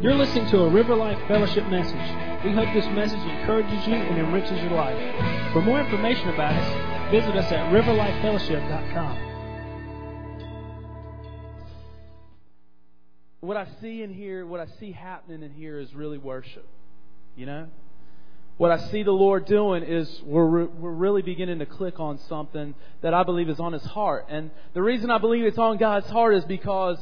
You're listening to a River Life Fellowship message. We hope this message encourages you and enriches your life. For more information about us, visit us at riverlifefellowship.com. What I see in here, what I see happening in here is really worship. You know? What I see the Lord doing is we're, we're really beginning to click on something that I believe is on His heart. And the reason I believe it's on God's heart is because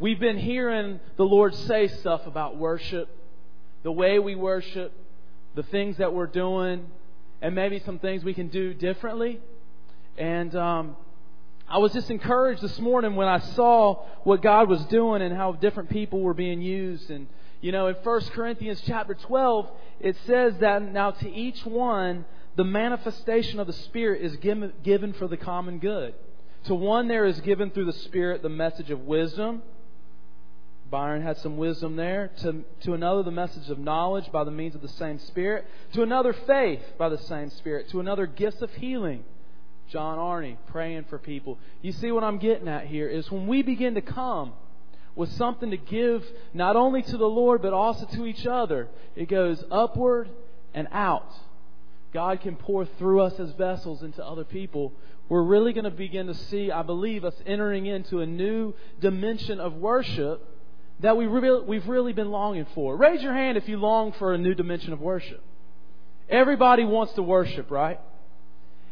We've been hearing the Lord say stuff about worship, the way we worship, the things that we're doing, and maybe some things we can do differently. And um, I was just encouraged this morning when I saw what God was doing and how different people were being used. And you know, in 1 Corinthians chapter 12, it says that now to each one the manifestation of the Spirit is given, given for the common good. To one there is given through the Spirit the message of wisdom Byron had some wisdom there. To, to another, the message of knowledge by the means of the same Spirit. To another, faith by the same Spirit. To another, gifts of healing. John Arney, praying for people. You see what I'm getting at here is when we begin to come with something to give not only to the Lord but also to each other, it goes upward and out. God can pour through us as vessels into other people. We're really going to begin to see, I believe, us entering into a new dimension of worship that we re- we've really been longing for. Raise your hand if you long for a new dimension of worship. Everybody wants to worship, right?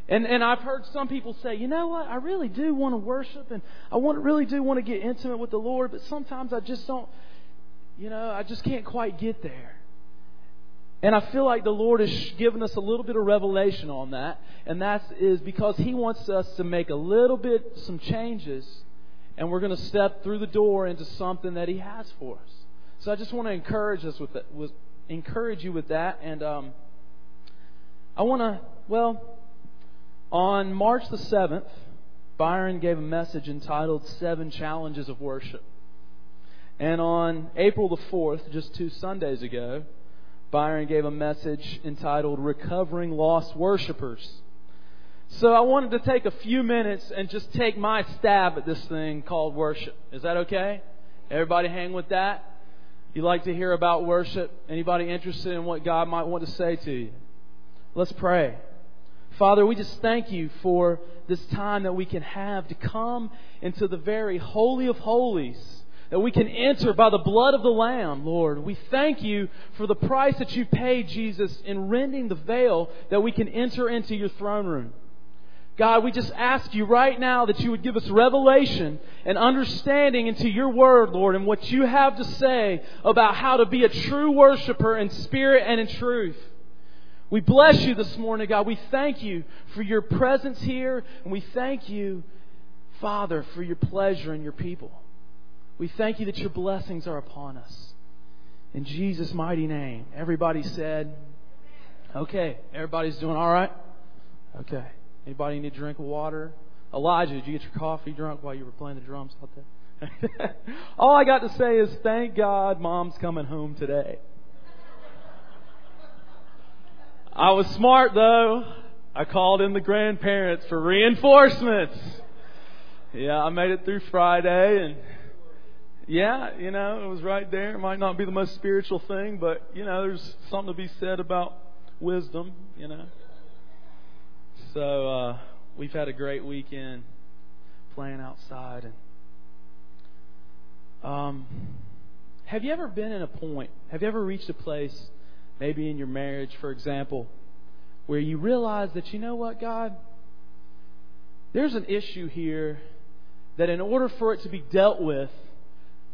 And and I've heard some people say, you know what, I really do want to worship and I want really do want to get intimate with the Lord, but sometimes I just don't you know, I just can't quite get there. And I feel like the Lord has given us a little bit of revelation on that, and that is because He wants us to make a little bit some changes and we're going to step through the door into something that He has for us. So I just want to encourage us with that, with, encourage you with that, and um, I want to well, on March the seventh, Byron gave a message entitled Seven Challenges of Worship. And on April the 4th, just two Sundays ago, Byron gave a message entitled Recovering Lost Worshippers. So I wanted to take a few minutes and just take my stab at this thing called worship. Is that okay? Everybody hang with that? You like to hear about worship? Anybody interested in what God might want to say to you? Let's pray. Father, we just thank you for this time that we can have to come into the very holy of holies that we can enter by the blood of the Lamb, Lord. We thank you for the price that you paid, Jesus, in rending the veil that we can enter into your throne room. God, we just ask you right now that you would give us revelation and understanding into your word, Lord, and what you have to say about how to be a true worshiper in spirit and in truth. We bless you this morning, God. We thank you for your presence here, and we thank you, Father, for your pleasure in your people. We thank you that your blessings are upon us. In Jesus' mighty name. Everybody said, okay, everybody's doing all right? Okay. Anybody need a drink of water? Elijah, did you get your coffee drunk while you were playing the drums out there? All I got to say is thank God mom's coming home today. I was smart though. I called in the grandparents for reinforcements. Yeah, I made it through Friday and yeah, you know, it was right there. It might not be the most spiritual thing, but you know, there's something to be said about wisdom, you know. So uh, we've had a great weekend playing outside. And um, have you ever been in a point? Have you ever reached a place, maybe in your marriage, for example, where you realize that you know what, God, there's an issue here that in order for it to be dealt with,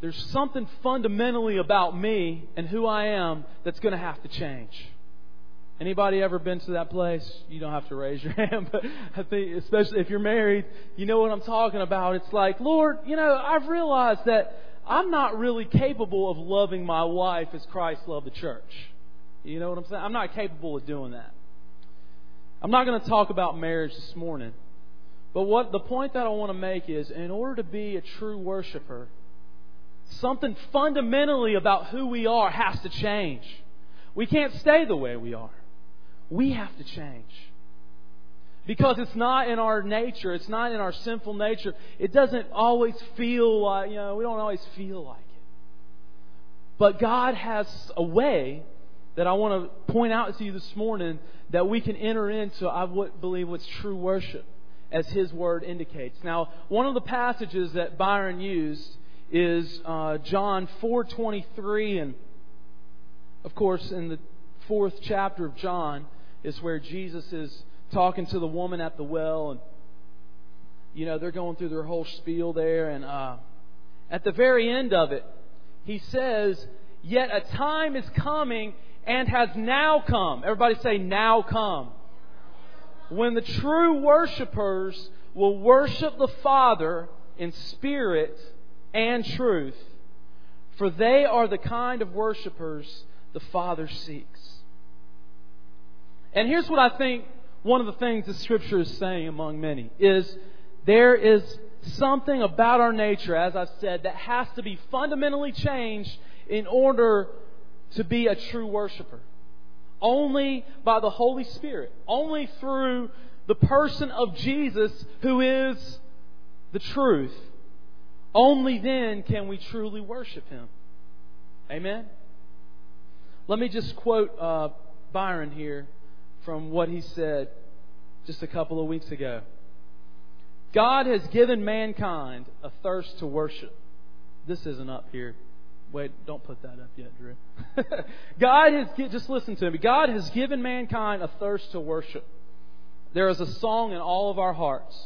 there's something fundamentally about me and who I am that's going to have to change. Anybody ever been to that place? You don't have to raise your hand, but I think, especially if you're married, you know what I'm talking about. It's like, Lord, you know, I've realized that I'm not really capable of loving my wife as Christ loved the church. You know what I'm saying? I'm not capable of doing that. I'm not going to talk about marriage this morning. But what the point that I want to make is in order to be a true worshiper, something fundamentally about who we are has to change. We can't stay the way we are. We have to change. Because it's not in our nature, it's not in our sinful nature. It doesn't always feel like, you know, we don't always feel like it. But God has a way that I want to point out to you this morning that we can enter into, I would believe, what's true worship, as His Word indicates. Now, one of the passages that Byron used is uh, John 4:23, and of course, in the fourth chapter of John is where Jesus is talking to the woman at the well, and you know they're going through their whole spiel there, and uh, at the very end of it, he says, "Yet a time is coming." and has now come. Everybody say, now come. When the true worshipers will worship the Father in spirit and truth, for they are the kind of worshipers the Father seeks. And here's what I think one of the things the Scripture is saying among many is there is something about our nature, as I've said, that has to be fundamentally changed in order to be a true worshiper. Only by the Holy Spirit. Only through the person of Jesus who is the truth. Only then can we truly worship Him. Amen? Let me just quote uh, Byron here from what he said just a couple of weeks ago. God has given mankind a thirst to worship. This isn't up here. Wait, don't put that up yet, Drew. God has, just listen to me. God has given mankind a thirst to worship. There is a song in all of our hearts.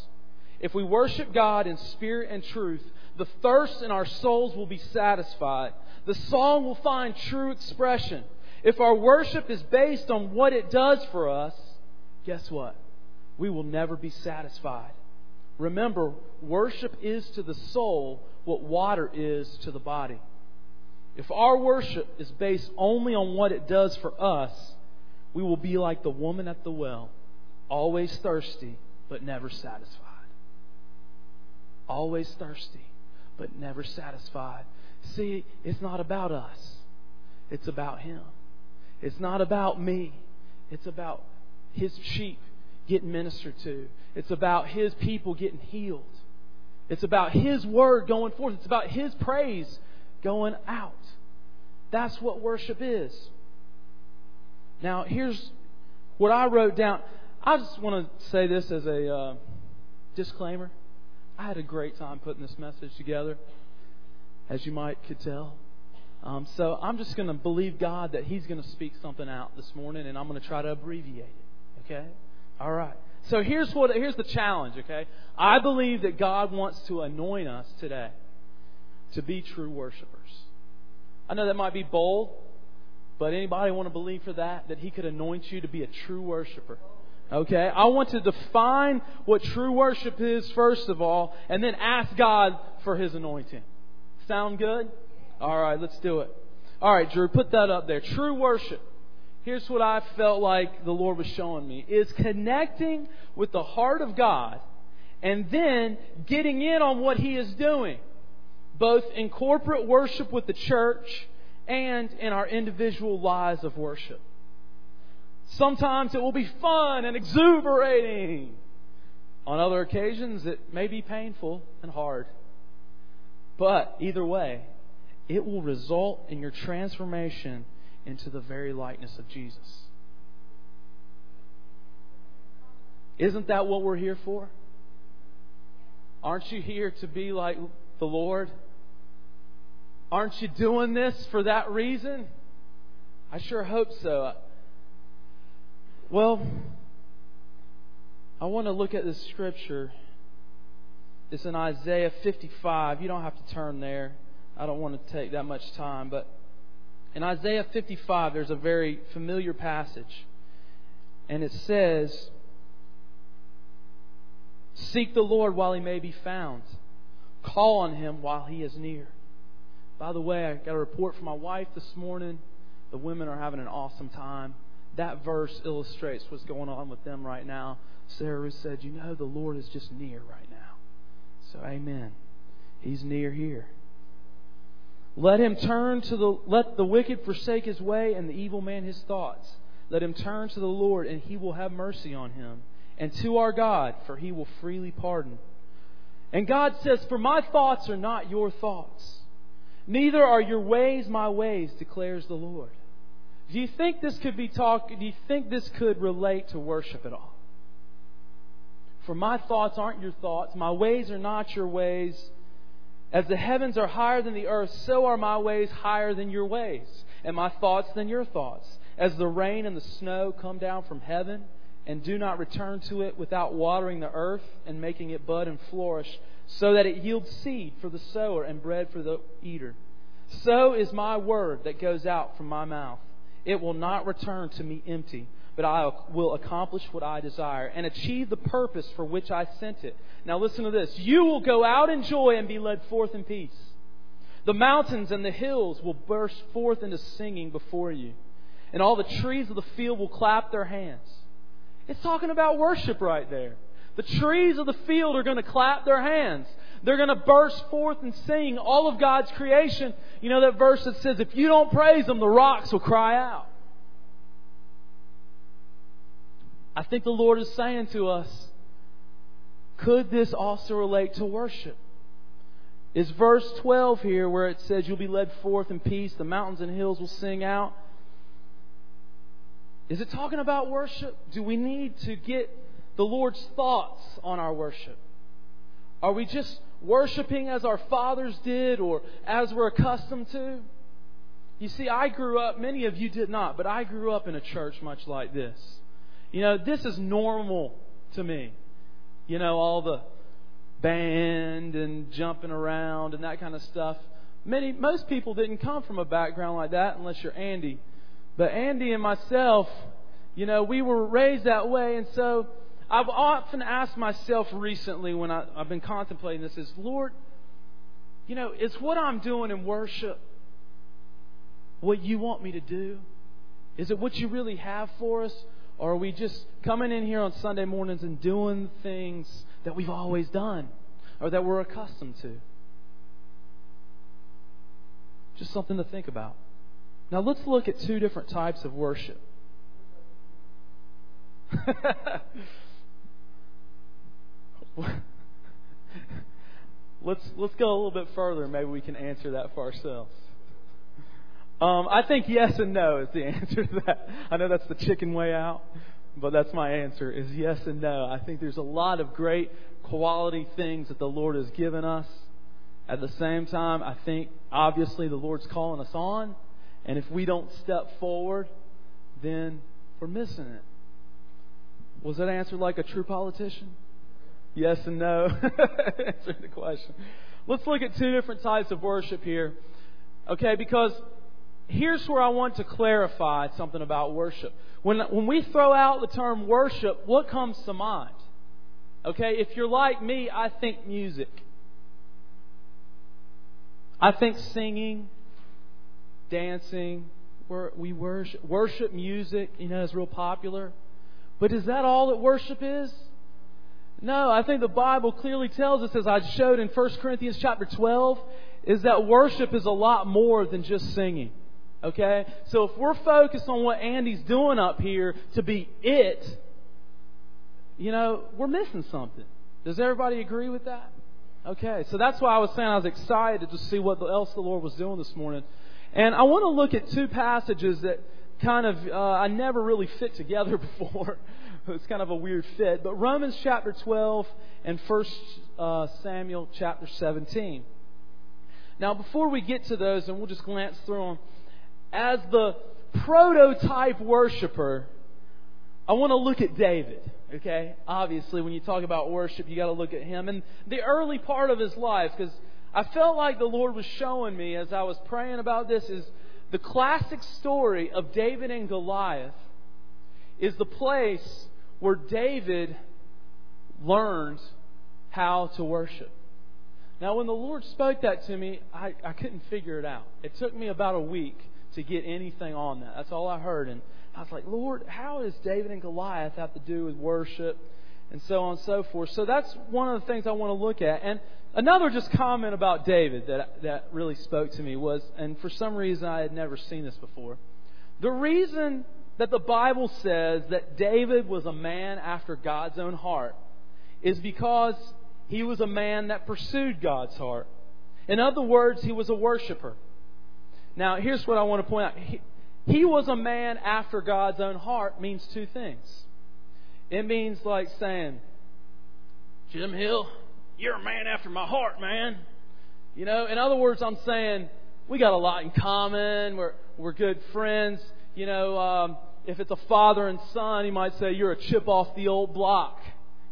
If we worship God in spirit and truth, the thirst in our souls will be satisfied. The song will find true expression. If our worship is based on what it does for us, guess what? We will never be satisfied. Remember, worship is to the soul what water is to the body. If our worship is based only on what it does for us, we will be like the woman at the well, always thirsty, but never satisfied. Always thirsty, but never satisfied. See, it's not about us, it's about Him. It's not about me, it's about His sheep getting ministered to, it's about His people getting healed. It's about His word going forth. It's about His praise going out. That's what worship is. Now, here's what I wrote down. I just want to say this as a uh, disclaimer. I had a great time putting this message together, as you might could tell. Um, so I'm just going to believe God that He's going to speak something out this morning, and I'm going to try to abbreviate it. Okay? All right. So here's what here's the challenge. Okay? I believe that God wants to anoint us today to be true worshipers. I know that might be bold, but anybody want to believe for that? That He could anoint you to be a true worshiper? Okay? I want to define what true worship is, first of all, and then ask God for His anointing. Sound good? All right, let's do it. All right, Drew, put that up there. True worship. Here's what I felt like the Lord was showing me is connecting with the heart of God and then getting in on what He is doing both in corporate worship with the church and in our individual lives of worship. Sometimes it will be fun and exuberating. On other occasions, it may be painful and hard. But either way, it will result in your transformation into the very likeness of Jesus. Isn't that what we're here for? Aren't you here to be like the Lord? Aren't you doing this for that reason? I sure hope so. Well, I want to look at this scripture. It's in Isaiah 55. You don't have to turn there. I don't want to take that much time. But in Isaiah 55, there's a very familiar passage. And it says, Seek the Lord while he may be found, call on him while he is near. By the way, I got a report from my wife this morning. The women are having an awesome time. That verse illustrates what's going on with them right now. Sarah said, You know, the Lord is just near right now. So, amen. He's near here. Let him turn to the let the wicked forsake his way and the evil man his thoughts. Let him turn to the Lord and he will have mercy on him. And to our God, for he will freely pardon. And God says, For my thoughts are not your thoughts Neither are your ways my ways, declares the Lord. Do you think this could be talk do you think this could relate to worship at all? For my thoughts aren't your thoughts, my ways are not your ways. As the heavens are higher than the earth, so are my ways higher than your ways, and my thoughts than your thoughts. As the rain and the snow come down from heaven and do not return to it without watering the earth and making it bud and flourish, so that it yields seed for the sower and bread for the eater. So is my word that goes out from my mouth. It will not return to me empty, but I will accomplish what I desire and achieve the purpose for which I sent it. Now listen to this. You will go out in joy and be led forth in peace. The mountains and the hills will burst forth into singing before you, and all the trees of the field will clap their hands. It's talking about worship right there. The trees of the field are going to clap their hands. They're going to burst forth and sing all of God's creation. You know that verse that says, if you don't praise them, the rocks will cry out. I think the Lord is saying to us, could this also relate to worship? Is verse 12 here where it says, You'll be led forth in peace, the mountains and hills will sing out. Is it talking about worship? Do we need to get the Lord's thoughts on our worship? Are we just worshiping as our fathers did or as we're accustomed to? You see, I grew up, many of you did not, but I grew up in a church much like this. You know, this is normal to me. You know, all the band and jumping around and that kind of stuff. Many, most people didn't come from a background like that unless you're Andy. But Andy and myself, you know, we were raised that way, and so I've often asked myself recently when I, I've been contemplating this is, Lord, you know, is what I'm doing in worship what you want me to do? Is it what you really have for us? Or are we just coming in here on Sunday mornings and doing things that we've always done or that we're accustomed to? Just something to think about. Now let's look at two different types of worship. let's let's go a little bit further. Maybe we can answer that for ourselves. Um, I think yes and no is the answer to that. I know that's the chicken way out, but that's my answer is yes and no. I think there's a lot of great quality things that the Lord has given us. At the same time, I think obviously the Lord's calling us on, and if we don't step forward, then we're missing it. Was that answered like a true politician? Yes and no. Answering the question. Let's look at two different types of worship here. Okay, because here's where I want to clarify something about worship. When, when we throw out the term worship, what comes to mind? Okay, if you're like me, I think music. I think singing, dancing, we worship, worship music, you know, is real popular. But is that all that worship is? No, I think the Bible clearly tells us, as I showed in 1 Corinthians chapter 12, is that worship is a lot more than just singing. Okay? So if we're focused on what Andy's doing up here to be it, you know, we're missing something. Does everybody agree with that? Okay, so that's why I was saying I was excited to see what else the Lord was doing this morning. And I want to look at two passages that kind of uh, I never really fit together before. it's kind of a weird fit. But Romans chapter 12 and 1 uh, Samuel chapter 17. Now, before we get to those, and we'll just glance through them, as the prototype worshiper, I want to look at David. Okay? Obviously, when you talk about worship, you got to look at him. And the early part of his life, because I felt like the Lord was showing me as I was praying about this, is the classic story of David and Goliath is the place where David learned how to worship. Now, when the Lord spoke that to me, I, I couldn't figure it out. It took me about a week to get anything on that. That's all I heard. And I was like, Lord, how does David and Goliath have to do with worship and so on and so forth? So that's one of the things I want to look at. And another just comment about David that, that really spoke to me was, and for some reason I had never seen this before. The reason that the Bible says that David was a man after God's own heart is because he was a man that pursued God's heart. In other words, he was a worshiper. Now, here's what I want to point out. He, he was a man after God's own heart means two things. It means like saying, Jim Hill, you're a man after my heart, man. You know, in other words, I'm saying we got a lot in common. We're we're good friends. You know, um, if it's a father and son, he might say you're a chip off the old block.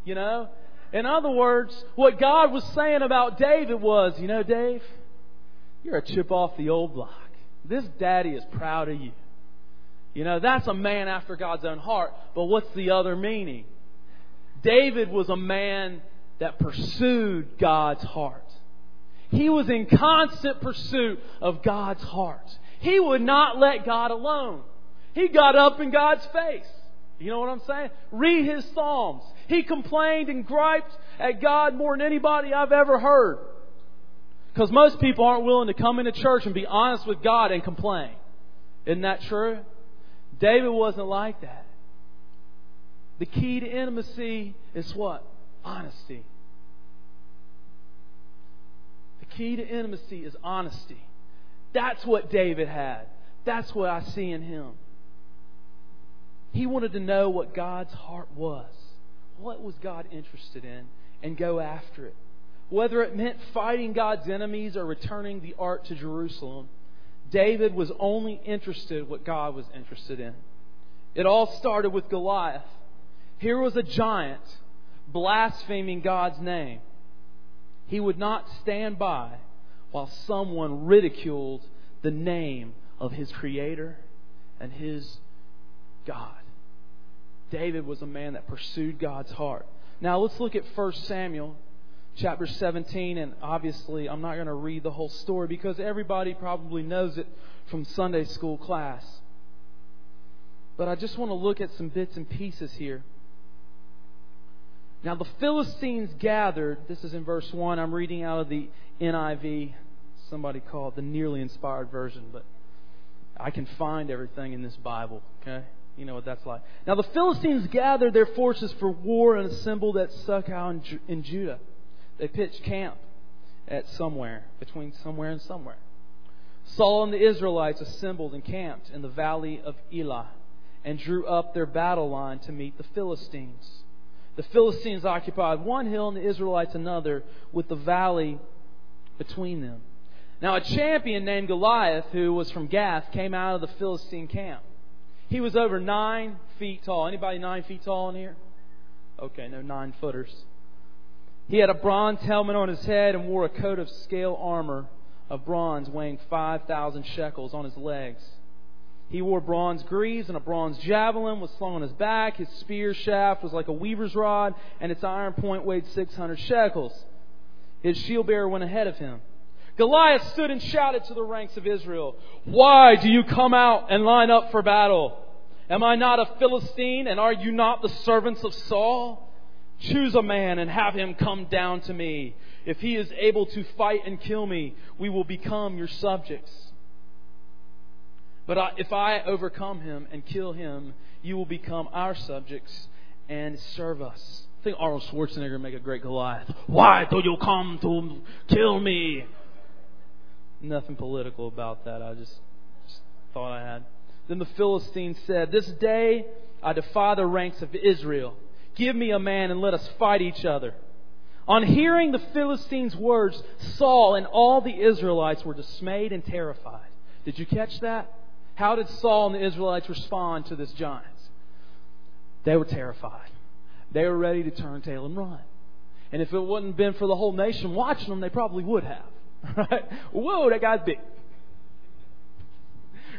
You know, in other words, what God was saying about David was, you know, Dave, you're a chip off the old block. This daddy is proud of you. You know, that's a man after God's own heart. But what's the other meaning? David was a man that pursued God's heart. He was in constant pursuit of God's heart. He would not let God alone. He got up in God's face. You know what I'm saying? Read his Psalms. He complained and griped at God more than anybody I've ever heard. Because most people aren't willing to come into church and be honest with God and complain. Isn't that true? David wasn't like that. The key to intimacy is what? Honesty. The key to intimacy is honesty. That's what David had. That's what I see in him. He wanted to know what God's heart was. What was God interested in? And go after it. Whether it meant fighting God's enemies or returning the ark to Jerusalem, David was only interested in what God was interested in. It all started with Goliath. Here was a giant blaspheming God's name. He would not stand by while someone ridiculed the name of his Creator and his God. David was a man that pursued God's heart. Now let's look at 1 Samuel chapter 17, and obviously I'm not going to read the whole story because everybody probably knows it from Sunday school class. But I just want to look at some bits and pieces here. Now the Philistines gathered, this is in verse 1. I'm reading out of the NIV, somebody called the nearly inspired version, but I can find everything in this Bible, okay? You know what that's like. Now the Philistines gathered their forces for war and assembled at Succoth in, Ju- in Judah. They pitched camp at somewhere, between somewhere and somewhere. Saul and the Israelites assembled and camped in the valley of Elah and drew up their battle line to meet the Philistines. The Philistines occupied one hill and the Israelites another, with the valley between them. Now, a champion named Goliath, who was from Gath, came out of the Philistine camp. He was over nine feet tall. Anybody nine feet tall in here? Okay, no nine footers. He had a bronze helmet on his head and wore a coat of scale armor of bronze weighing 5,000 shekels on his legs. He wore bronze greaves, and a bronze javelin was slung on his back. His spear shaft was like a weaver's rod, and its iron point weighed 600 shekels. His shield bearer went ahead of him. Goliath stood and shouted to the ranks of Israel, Why do you come out and line up for battle? Am I not a Philistine, and are you not the servants of Saul? Choose a man and have him come down to me. If he is able to fight and kill me, we will become your subjects. But if I overcome him and kill him, you will become our subjects and serve us. I think Arnold Schwarzenegger make a great Goliath. Why do you come to kill me? Nothing political about that. I just, just thought I had. Then the Philistines said, This day I defy the ranks of Israel. Give me a man and let us fight each other. On hearing the Philistines' words, Saul and all the Israelites were dismayed and terrified. Did you catch that? How did Saul and the Israelites respond to this giant? They were terrified. They were ready to turn tail and run. And if it wouldn't been for the whole nation watching them, they probably would have. Right? Whoa, that guy's big.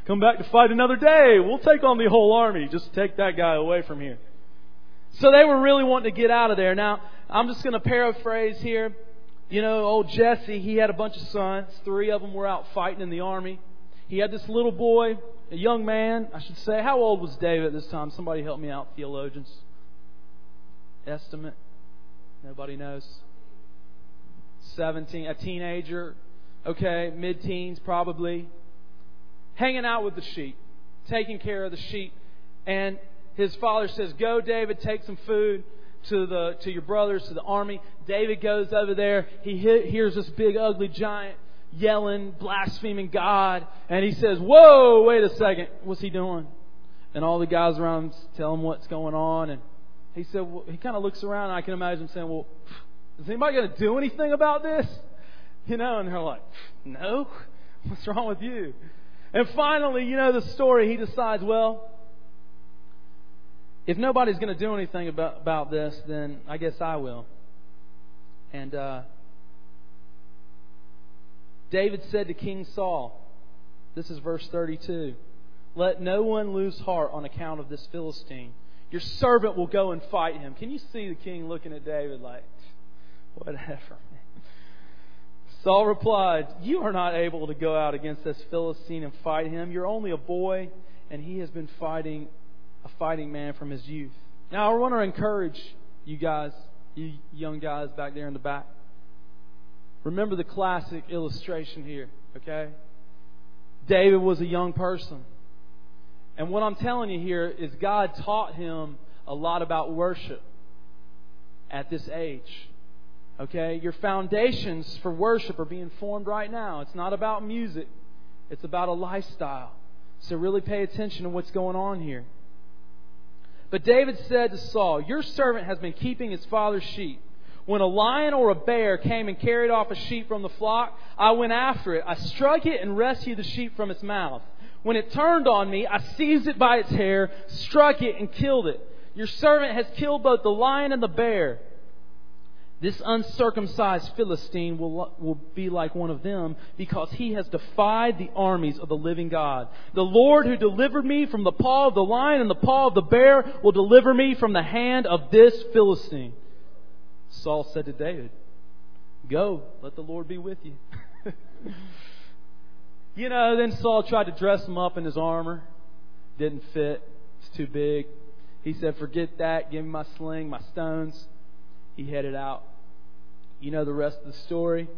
Come back to fight another day. We'll take on the whole army. Just take that guy away from here. So they were really wanting to get out of there. Now, I'm just going to paraphrase here. You know, old Jesse, he had a bunch of sons. Three of them were out fighting in the army. He had this little boy, a young man, I should say. How old was David at this time? Somebody help me out, theologians. Estimate? Nobody knows. 17, a teenager, okay, mid teens probably. Hanging out with the sheep, taking care of the sheep. And his father says, Go, David, take some food to the to your brothers, to the army. David goes over there. He hears this big ugly giant yelling, blaspheming God. And he says, Whoa, wait a second. What's he doing? And all the guys around him tell him what's going on. And he said, well, he kind of looks around I can imagine him saying, Well, is anybody going to do anything about this? You know, and they're like, No. What's wrong with you? And finally, you know the story. He decides, well, if nobody's going to do anything about, about this, then I guess I will. And uh, David said to King Saul, this is verse 32, let no one lose heart on account of this Philistine. Your servant will go and fight him. Can you see the king looking at David like, whatever? Saul replied, You are not able to go out against this Philistine and fight him. You're only a boy, and he has been fighting a fighting man from his youth. Now, I want to encourage you guys, you young guys back there in the back. Remember the classic illustration here, okay? David was a young person. And what I'm telling you here is God taught him a lot about worship at this age. Okay? Your foundations for worship are being formed right now. It's not about music, it's about a lifestyle. So really pay attention to what's going on here. But David said to Saul, Your servant has been keeping his father's sheep. When a lion or a bear came and carried off a sheep from the flock, I went after it. I struck it and rescued the sheep from its mouth. When it turned on me, I seized it by its hair, struck it, and killed it. Your servant has killed both the lion and the bear. This uncircumcised Philistine will, will be like one of them because he has defied the armies of the living God. The Lord who delivered me from the paw of the lion and the paw of the bear will deliver me from the hand of this Philistine. Saul said to David, Go, let the Lord be with you. you know, then Saul tried to dress him up in his armor. Didn't fit. It's too big. He said, Forget that. Give me my sling, my stones he headed out. You know the rest of the story.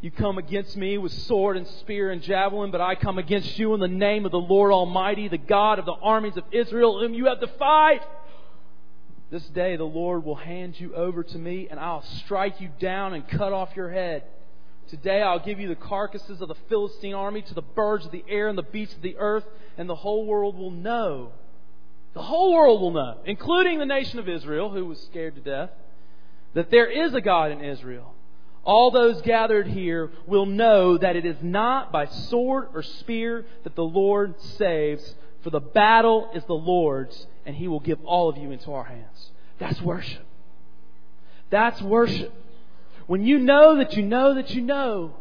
You come against me with sword and spear and javelin, but I come against you in the name of the Lord Almighty, the God of the armies of Israel, whom you have defied. This day the Lord will hand you over to me, and I'll strike you down and cut off your head. Today I'll give you the carcasses of the Philistine army to the birds of the air and the beasts of the earth, and the whole world will know. The whole world will know, including the nation of Israel, who was scared to death that there is a God in Israel. All those gathered here will know that it is not by sword or spear that the Lord saves, for the battle is the Lord's, and He will give all of you into our hands. That's worship. That's worship. When you know that you know that you know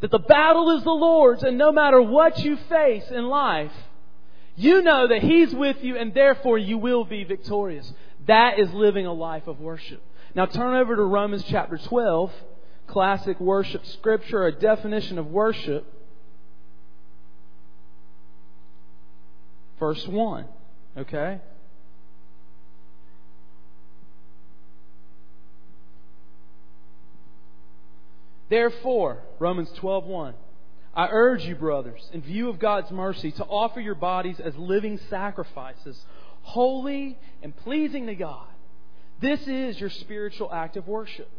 that the battle is the Lord's, and no matter what you face in life, you know that He's with you, and therefore you will be victorious. That is living a life of worship. Now turn over to Romans chapter 12, classic worship scripture, a definition of worship. Verse 1, okay? Therefore, Romans 12:1, I urge you, brothers, in view of God's mercy, to offer your bodies as living sacrifices, holy and pleasing to God. This is your spiritual act of worship.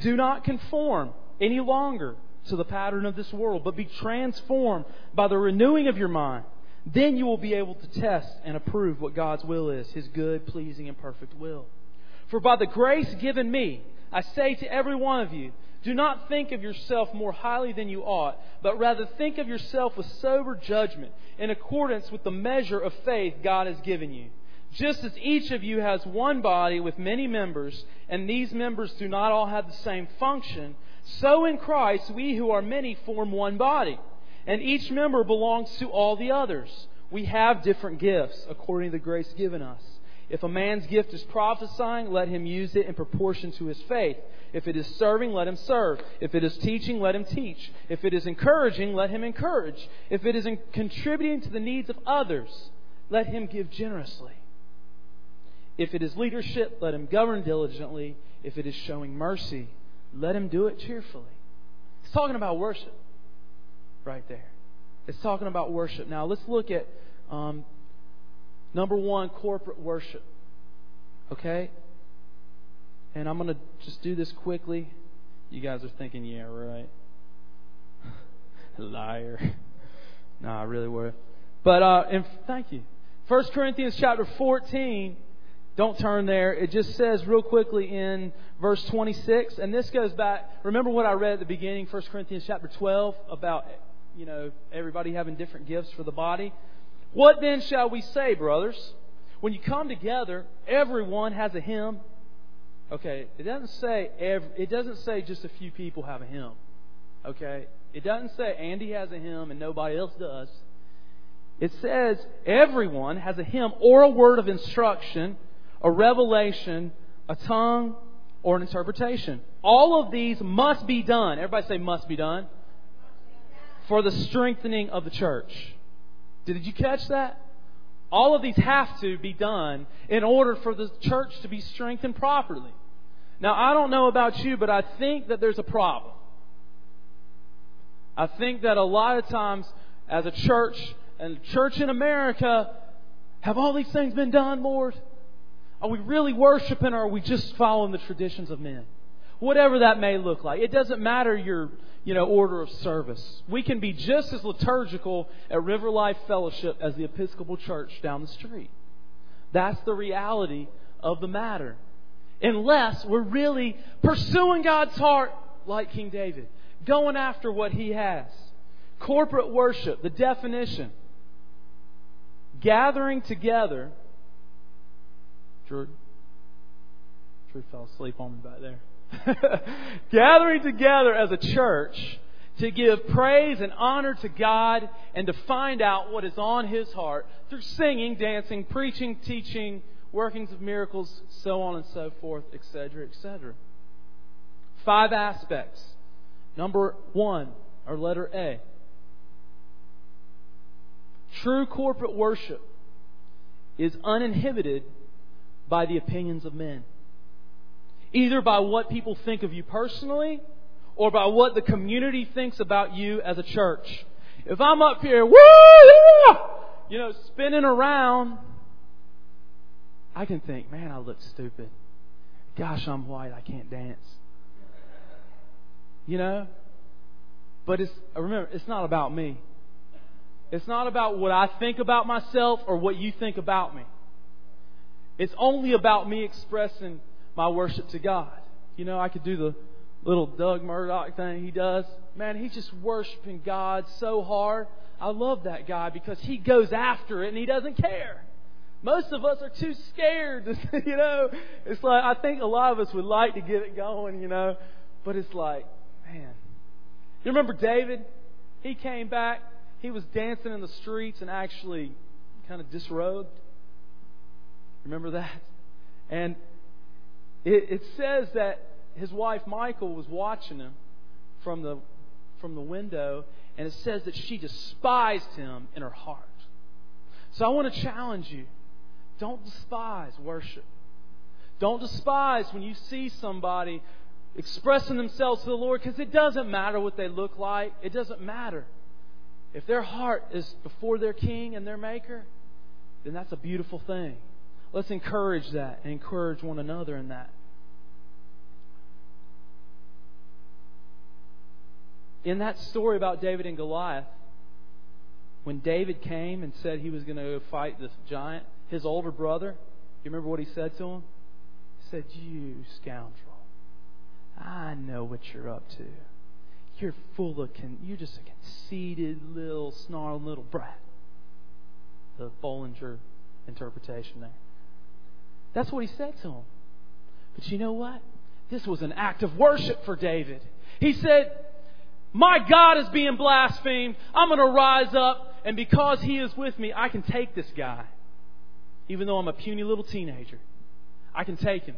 Do not conform any longer to the pattern of this world, but be transformed by the renewing of your mind. Then you will be able to test and approve what God's will is, His good, pleasing, and perfect will. For by the grace given me, I say to every one of you, do not think of yourself more highly than you ought, but rather think of yourself with sober judgment, in accordance with the measure of faith God has given you. Just as each of you has one body with many members, and these members do not all have the same function, so in Christ we who are many form one body, and each member belongs to all the others. We have different gifts according to the grace given us. If a man's gift is prophesying, let him use it in proportion to his faith. If it is serving, let him serve. If it is teaching, let him teach. If it is encouraging, let him encourage. If it is contributing to the needs of others, let him give generously. If it is leadership, let him govern diligently. If it is showing mercy, let him do it cheerfully. It's talking about worship right there. It's talking about worship. Now, let's look at um, number one corporate worship. Okay? And I'm going to just do this quickly. You guys are thinking, yeah, right. Liar. No, I really were. But uh, and thank you. First Corinthians chapter 14. Don't turn there. It just says real quickly in verse 26, and this goes back. Remember what I read at the beginning, 1 Corinthians chapter 12, about you know everybody having different gifts for the body. What then shall we say, brothers? When you come together, everyone has a hymn. Okay, it doesn't say every, it doesn't say just a few people have a hymn. Okay, it doesn't say Andy has a hymn and nobody else does. It says everyone has a hymn or a word of instruction, a revelation, a tongue, or an interpretation. All of these must be done. Everybody say must be done. For the strengthening of the church. Did you catch that? All of these have to be done in order for the church to be strengthened properly. Now, I don't know about you, but I think that there's a problem. I think that a lot of times, as a church, and church in America, have all these things been done, Lord? Are we really worshiping or are we just following the traditions of men? Whatever that may look like. It doesn't matter your you know, order of service. We can be just as liturgical at River Life Fellowship as the Episcopal Church down the street. That's the reality of the matter. Unless we're really pursuing God's heart like King David, going after what he has. Corporate worship, the definition. Gathering together. Drew, Drew fell asleep on me back there. gathering together as a church to give praise and honor to God and to find out what is on His heart through singing, dancing, preaching, teaching, workings of miracles, so on and so forth, etc., etc. Five aspects. Number one, or letter A. True corporate worship is uninhibited by the opinions of men either by what people think of you personally or by what the community thinks about you as a church. If I'm up here, woo, you know, spinning around, I can think, man, I look stupid. Gosh, I'm white, I can't dance. You know? But it's, remember, it's not about me. It's not about what I think about myself or what you think about me. It's only about me expressing my worship to God. You know, I could do the little Doug Murdoch thing he does. Man, he's just worshiping God so hard. I love that guy because he goes after it and he doesn't care. Most of us are too scared. To, you know, it's like I think a lot of us would like to get it going. You know, but it's like, man, you remember David? He came back. He was dancing in the streets and actually kind of disrobed. Remember that? And it, it says that his wife Michal was watching him from the from the window, and it says that she despised him in her heart. So I want to challenge you. Don't despise worship. Don't despise when you see somebody expressing themselves to the Lord because it doesn't matter what they look like. It doesn't matter. If their heart is before their King and their Maker, then that's a beautiful thing. Let's encourage that and encourage one another in that. In that story about David and Goliath, when David came and said he was going to fight this giant, his older brother, you remember what he said to him? He said, You scoundrel, I know what you're up to. You're full of, con- you're just a conceited little, snarling little brat. The Bollinger interpretation there. That's what he said to him. But you know what? This was an act of worship for David. He said, My God is being blasphemed. I'm going to rise up, and because he is with me, I can take this guy. Even though I'm a puny little teenager, I can take him.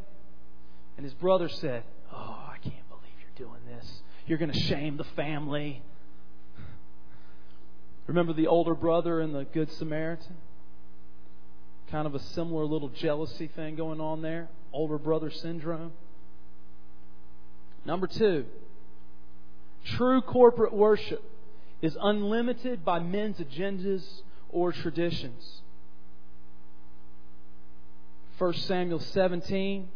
And his brother said, Oh, I can't believe you're doing this. You're going to shame the family. Remember the older brother and the Good Samaritan? Kind of a similar little jealousy thing going on there, older brother syndrome. Number two, true corporate worship is unlimited by men's agendas or traditions. 1 Samuel 17,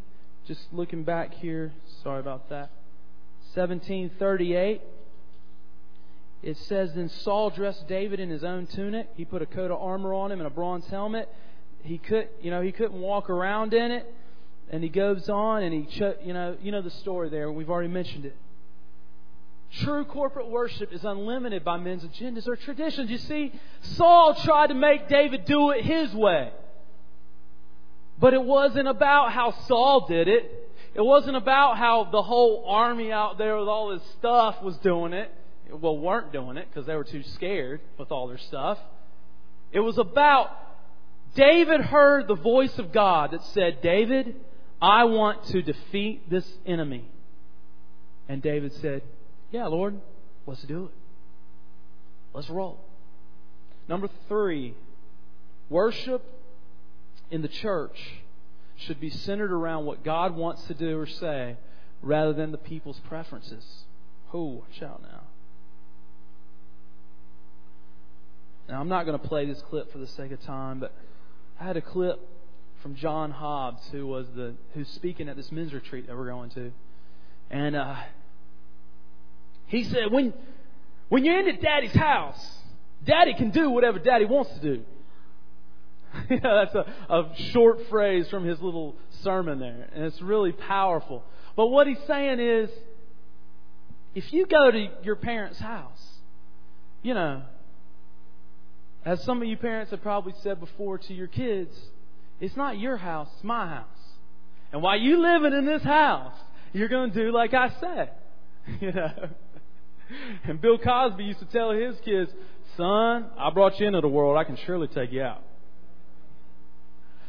just looking back here, sorry about that. 1738. it says, Then Saul dressed David in his own tunic. He put a coat of armor on him and a bronze helmet. He could, you know, he couldn't walk around in it. And he goes on and he, you know, you know the story there. We've already mentioned it. True corporate worship is unlimited by men's agendas or traditions. You see, Saul tried to make David do it his way. But it wasn't about how Saul did it. It wasn't about how the whole army out there with all this stuff was doing it. Well, weren't doing it because they were too scared with all their stuff. It was about David heard the voice of God that said, David, I want to defeat this enemy. And David said, Yeah, Lord, let's do it. Let's roll. Number three, worship in the church should be centered around what God wants to do or say rather than the people's preferences. Who? watch out now. Now, I'm not going to play this clip for the sake of time, but I had a clip from John Hobbs, who was the who's speaking at this men's retreat that we're going to, and uh, he said, "When when you're in at Daddy's house, Daddy can do whatever Daddy wants to do." yeah, that's a, a short phrase from his little sermon there, and it's really powerful. But what he's saying is, if you go to your parents' house, you know, as some of you parents have probably said before to your kids, it's not your house, it's my house. And while you living in this house, you're going to do like I said. You know. And Bill Cosby used to tell his kids, "Son, I brought you into the world. I can surely take you out."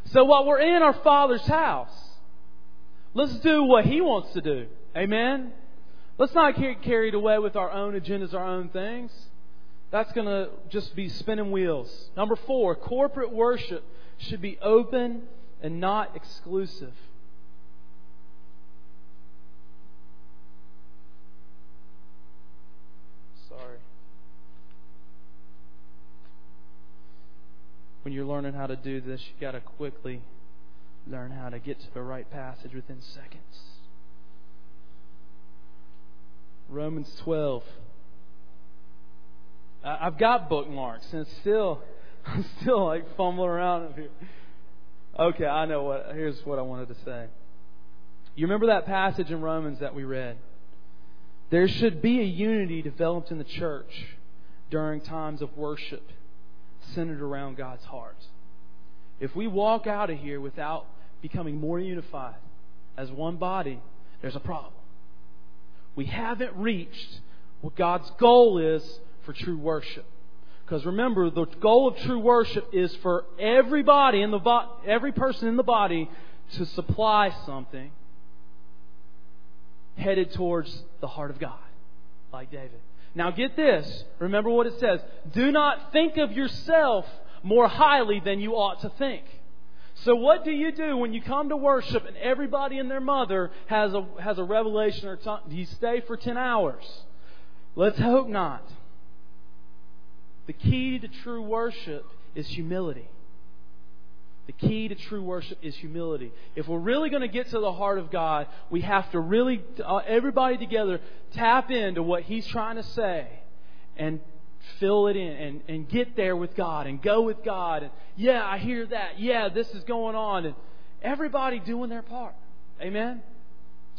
So while we're in our Father's house, let's do what He wants to do. Amen. Let's not get carried away with our own agendas, our own things. That's going to just be spinning wheels. Number four, corporate worship should be open and not exclusive. Sorry. When you're learning how to do this, you've got to quickly learn how to get to the right passage within seconds. Romans 12. I've got bookmarks, and still, I'm still like fumbling around up here. Okay, I know what. Here's what I wanted to say. You remember that passage in Romans that we read? There should be a unity developed in the church during times of worship centered around God's heart. If we walk out of here without becoming more unified as one body, there's a problem. We haven't reached what God's goal is for true worship. Because remember, the goal of true worship is for everybody in the bo- every person in the body to supply something headed towards the heart of God, like David. Now get this. Remember what it says. Do not think of yourself more highly than you ought to think. So what do you do when you come to worship and everybody and their mother has a has a revelation or t- do you stay for 10 hours? Let's hope not. The key to true worship is humility. The key to true worship is humility. If we're really going to get to the heart of God, we have to really, uh, everybody together, tap into what He's trying to say and fill it in and, and get there with God and go with God. And yeah, I hear that. Yeah, this is going on. And everybody doing their part. Amen?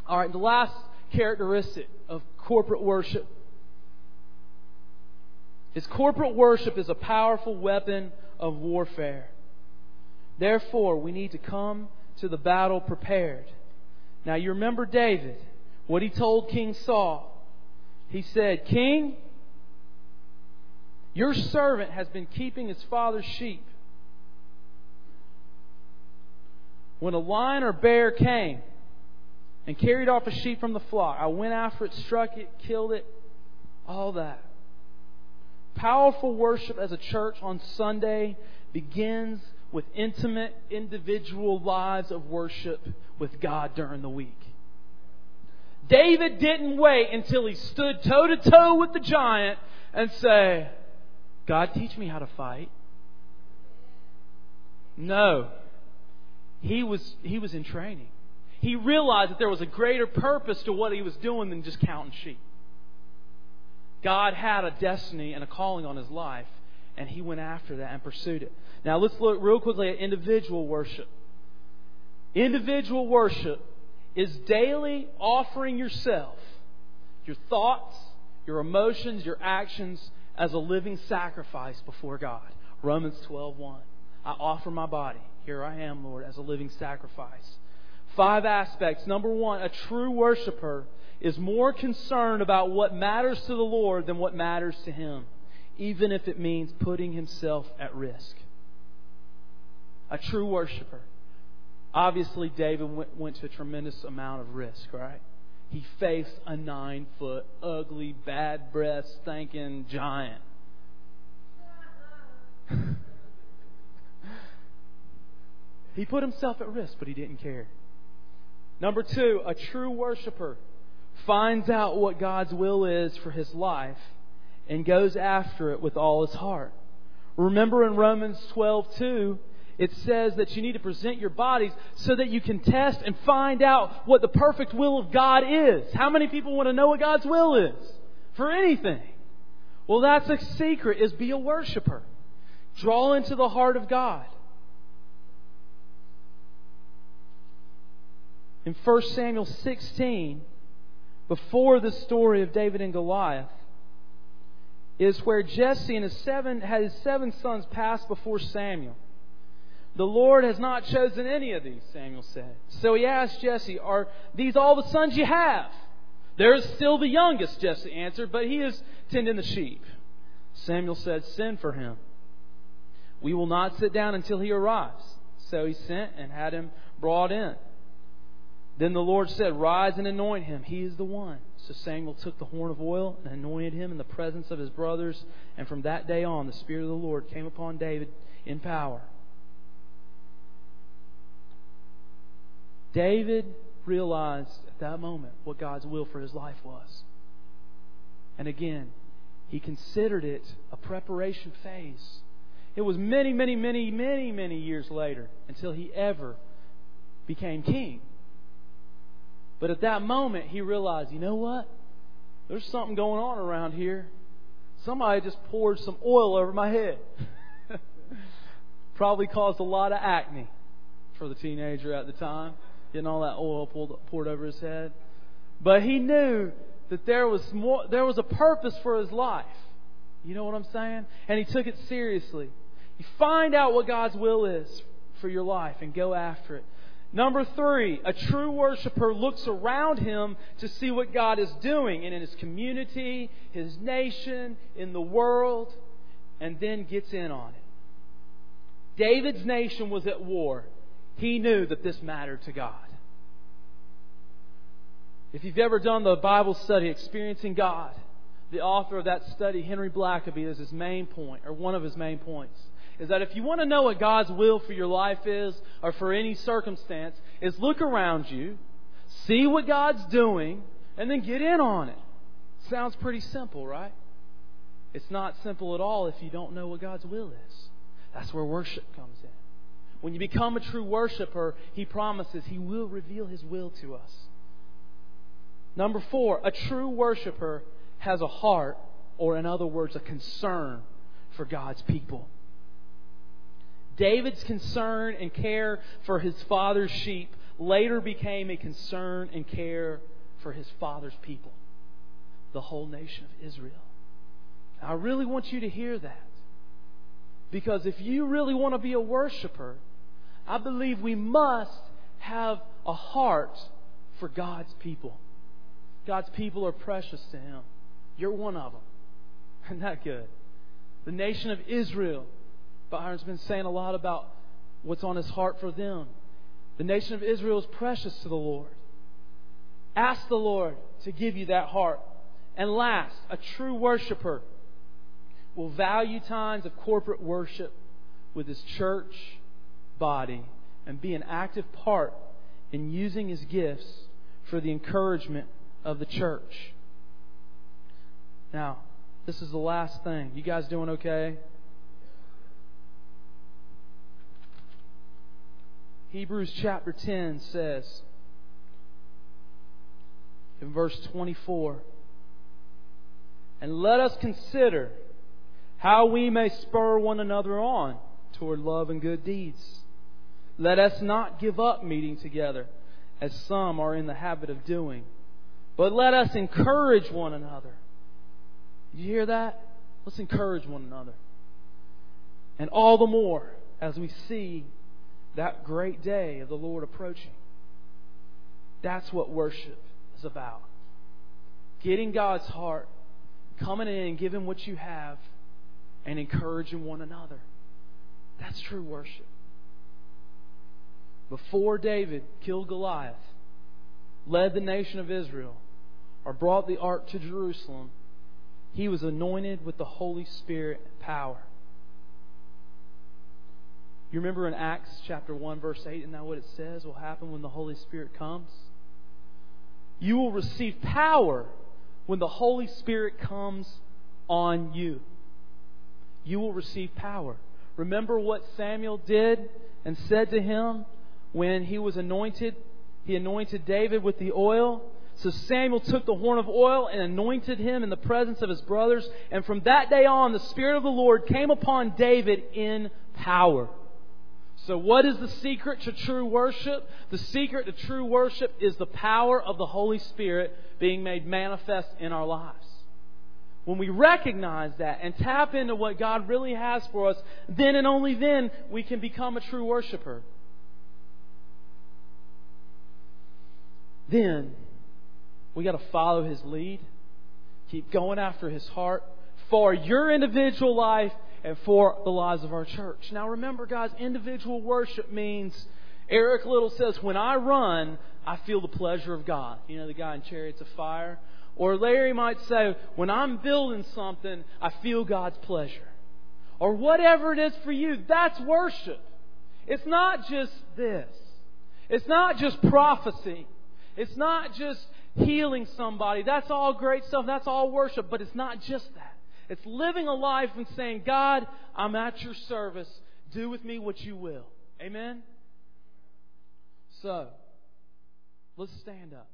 All right, the last characteristic of corporate worship his corporate worship is a powerful weapon of warfare. Therefore, we need to come to the battle prepared. Now, you remember David, what he told King Saul. He said, King, your servant has been keeping his father's sheep. When a lion or bear came and carried off a sheep from the flock, I went after it, struck it, killed it, all that. Powerful worship as a church on Sunday begins with intimate individual lives of worship with God during the week. David didn't wait until he stood toe to toe with the giant and say, God, teach me how to fight. No. He was, he was in training. He realized that there was a greater purpose to what he was doing than just counting sheep. God had a destiny and a calling on his life, and he went after that and pursued it. Now let's look real quickly at individual worship. Individual worship is daily offering yourself, your thoughts, your emotions, your actions as a living sacrifice before God. Romans 12:1. I offer my body. Here I am, Lord, as a living sacrifice. Five aspects. Number 1, a true worshiper is more concerned about what matters to the Lord than what matters to him, even if it means putting himself at risk. A true worshiper. Obviously, David went, went to a tremendous amount of risk, right? He faced a nine foot, ugly, bad breath, stinking giant. he put himself at risk, but he didn't care. Number two, a true worshiper finds out what God's will is for his life and goes after it with all his heart. Remember in Romans 12:2, it says that you need to present your bodies so that you can test and find out what the perfect will of God is. How many people want to know what God's will is for anything? Well, that's a secret is be a worshiper. Draw into the heart of God. In 1 Samuel 16, before the story of David and Goliath, is where Jesse and his seven had his seven sons pass before Samuel. The Lord has not chosen any of these, Samuel said. So he asked Jesse, Are these all the sons you have? There is still the youngest, Jesse answered, but he is tending the sheep. Samuel said, Send for him. We will not sit down until he arrives. So he sent and had him brought in. Then the Lord said, Rise and anoint him. He is the one. So Samuel took the horn of oil and anointed him in the presence of his brothers. And from that day on, the Spirit of the Lord came upon David in power. David realized at that moment what God's will for his life was. And again, he considered it a preparation phase. It was many, many, many, many, many years later until he ever became king. But at that moment, he realized, you know what? There's something going on around here. Somebody just poured some oil over my head. Probably caused a lot of acne for the teenager at the time getting all that oil pulled, poured over his head. But he knew that there was more, there was a purpose for his life. You know what I'm saying? And he took it seriously. You find out what God's will is for your life and go after it. Number three, a true worshiper looks around him to see what God is doing in his community, his nation, in the world, and then gets in on it. David's nation was at war. He knew that this mattered to God. If you've ever done the Bible study, Experiencing God, the author of that study, Henry Blackaby, is his main point, or one of his main points, is that if you want to know what God's will for your life is, or for any circumstance, is look around you, see what God's doing, and then get in on it. Sounds pretty simple, right? It's not simple at all if you don't know what God's will is. That's where worship comes in. When you become a true worshiper, He promises He will reveal His will to us. Number four, a true worshiper has a heart, or in other words, a concern for God's people. David's concern and care for his father's sheep later became a concern and care for his father's people, the whole nation of Israel. I really want you to hear that. Because if you really want to be a worshiper, I believe we must have a heart for God's people. God's people are precious to Him. You're one of them. Isn't that good? The nation of Israel, Byron's been saying a lot about what's on his heart for them. The nation of Israel is precious to the Lord. Ask the Lord to give you that heart. And last, a true worshiper will value times of corporate worship with his church body and be an active part in using his gifts for the encouragement of the church. Now, this is the last thing. You guys doing okay? Hebrews chapter 10 says in verse 24 And let us consider how we may spur one another on toward love and good deeds. Let us not give up meeting together, as some are in the habit of doing, but let us encourage one another. You hear that? Let's encourage one another. And all the more as we see that great day of the Lord approaching. That's what worship is about. Getting God's heart, coming in and giving what you have, and encouraging one another. That's true worship. Before David killed Goliath, led the nation of Israel, or brought the ark to Jerusalem, he was anointed with the Holy Spirit and power. You remember in Acts chapter 1, verse 8, and that what it says will happen when the Holy Spirit comes? You will receive power when the Holy Spirit comes on you. You will receive power. Remember what Samuel did and said to him when he was anointed? He anointed David with the oil. So Samuel took the horn of oil and anointed him in the presence of his brothers. And from that day on, the Spirit of the Lord came upon David in power. So, what is the secret to true worship? The secret to true worship is the power of the Holy Spirit being made manifest in our lives. When we recognize that and tap into what God really has for us, then and only then we can become a true worshiper. Then we got to follow His lead, keep going after His heart for your individual life and for the lives of our church. Now remember, guys, individual worship means Eric Liddell says, when I run, I feel the pleasure of God. You know, the guy in Chariots of Fire. Or Larry might say, when I'm building something, I feel God's pleasure. Or whatever it is for you, that's worship. It's not just this. It's not just prophecy. It's not just healing somebody. That's all great stuff. That's all worship. But it's not just that. It's living a life and saying, God, I'm at your service. Do with me what you will. Amen? So, let's stand up.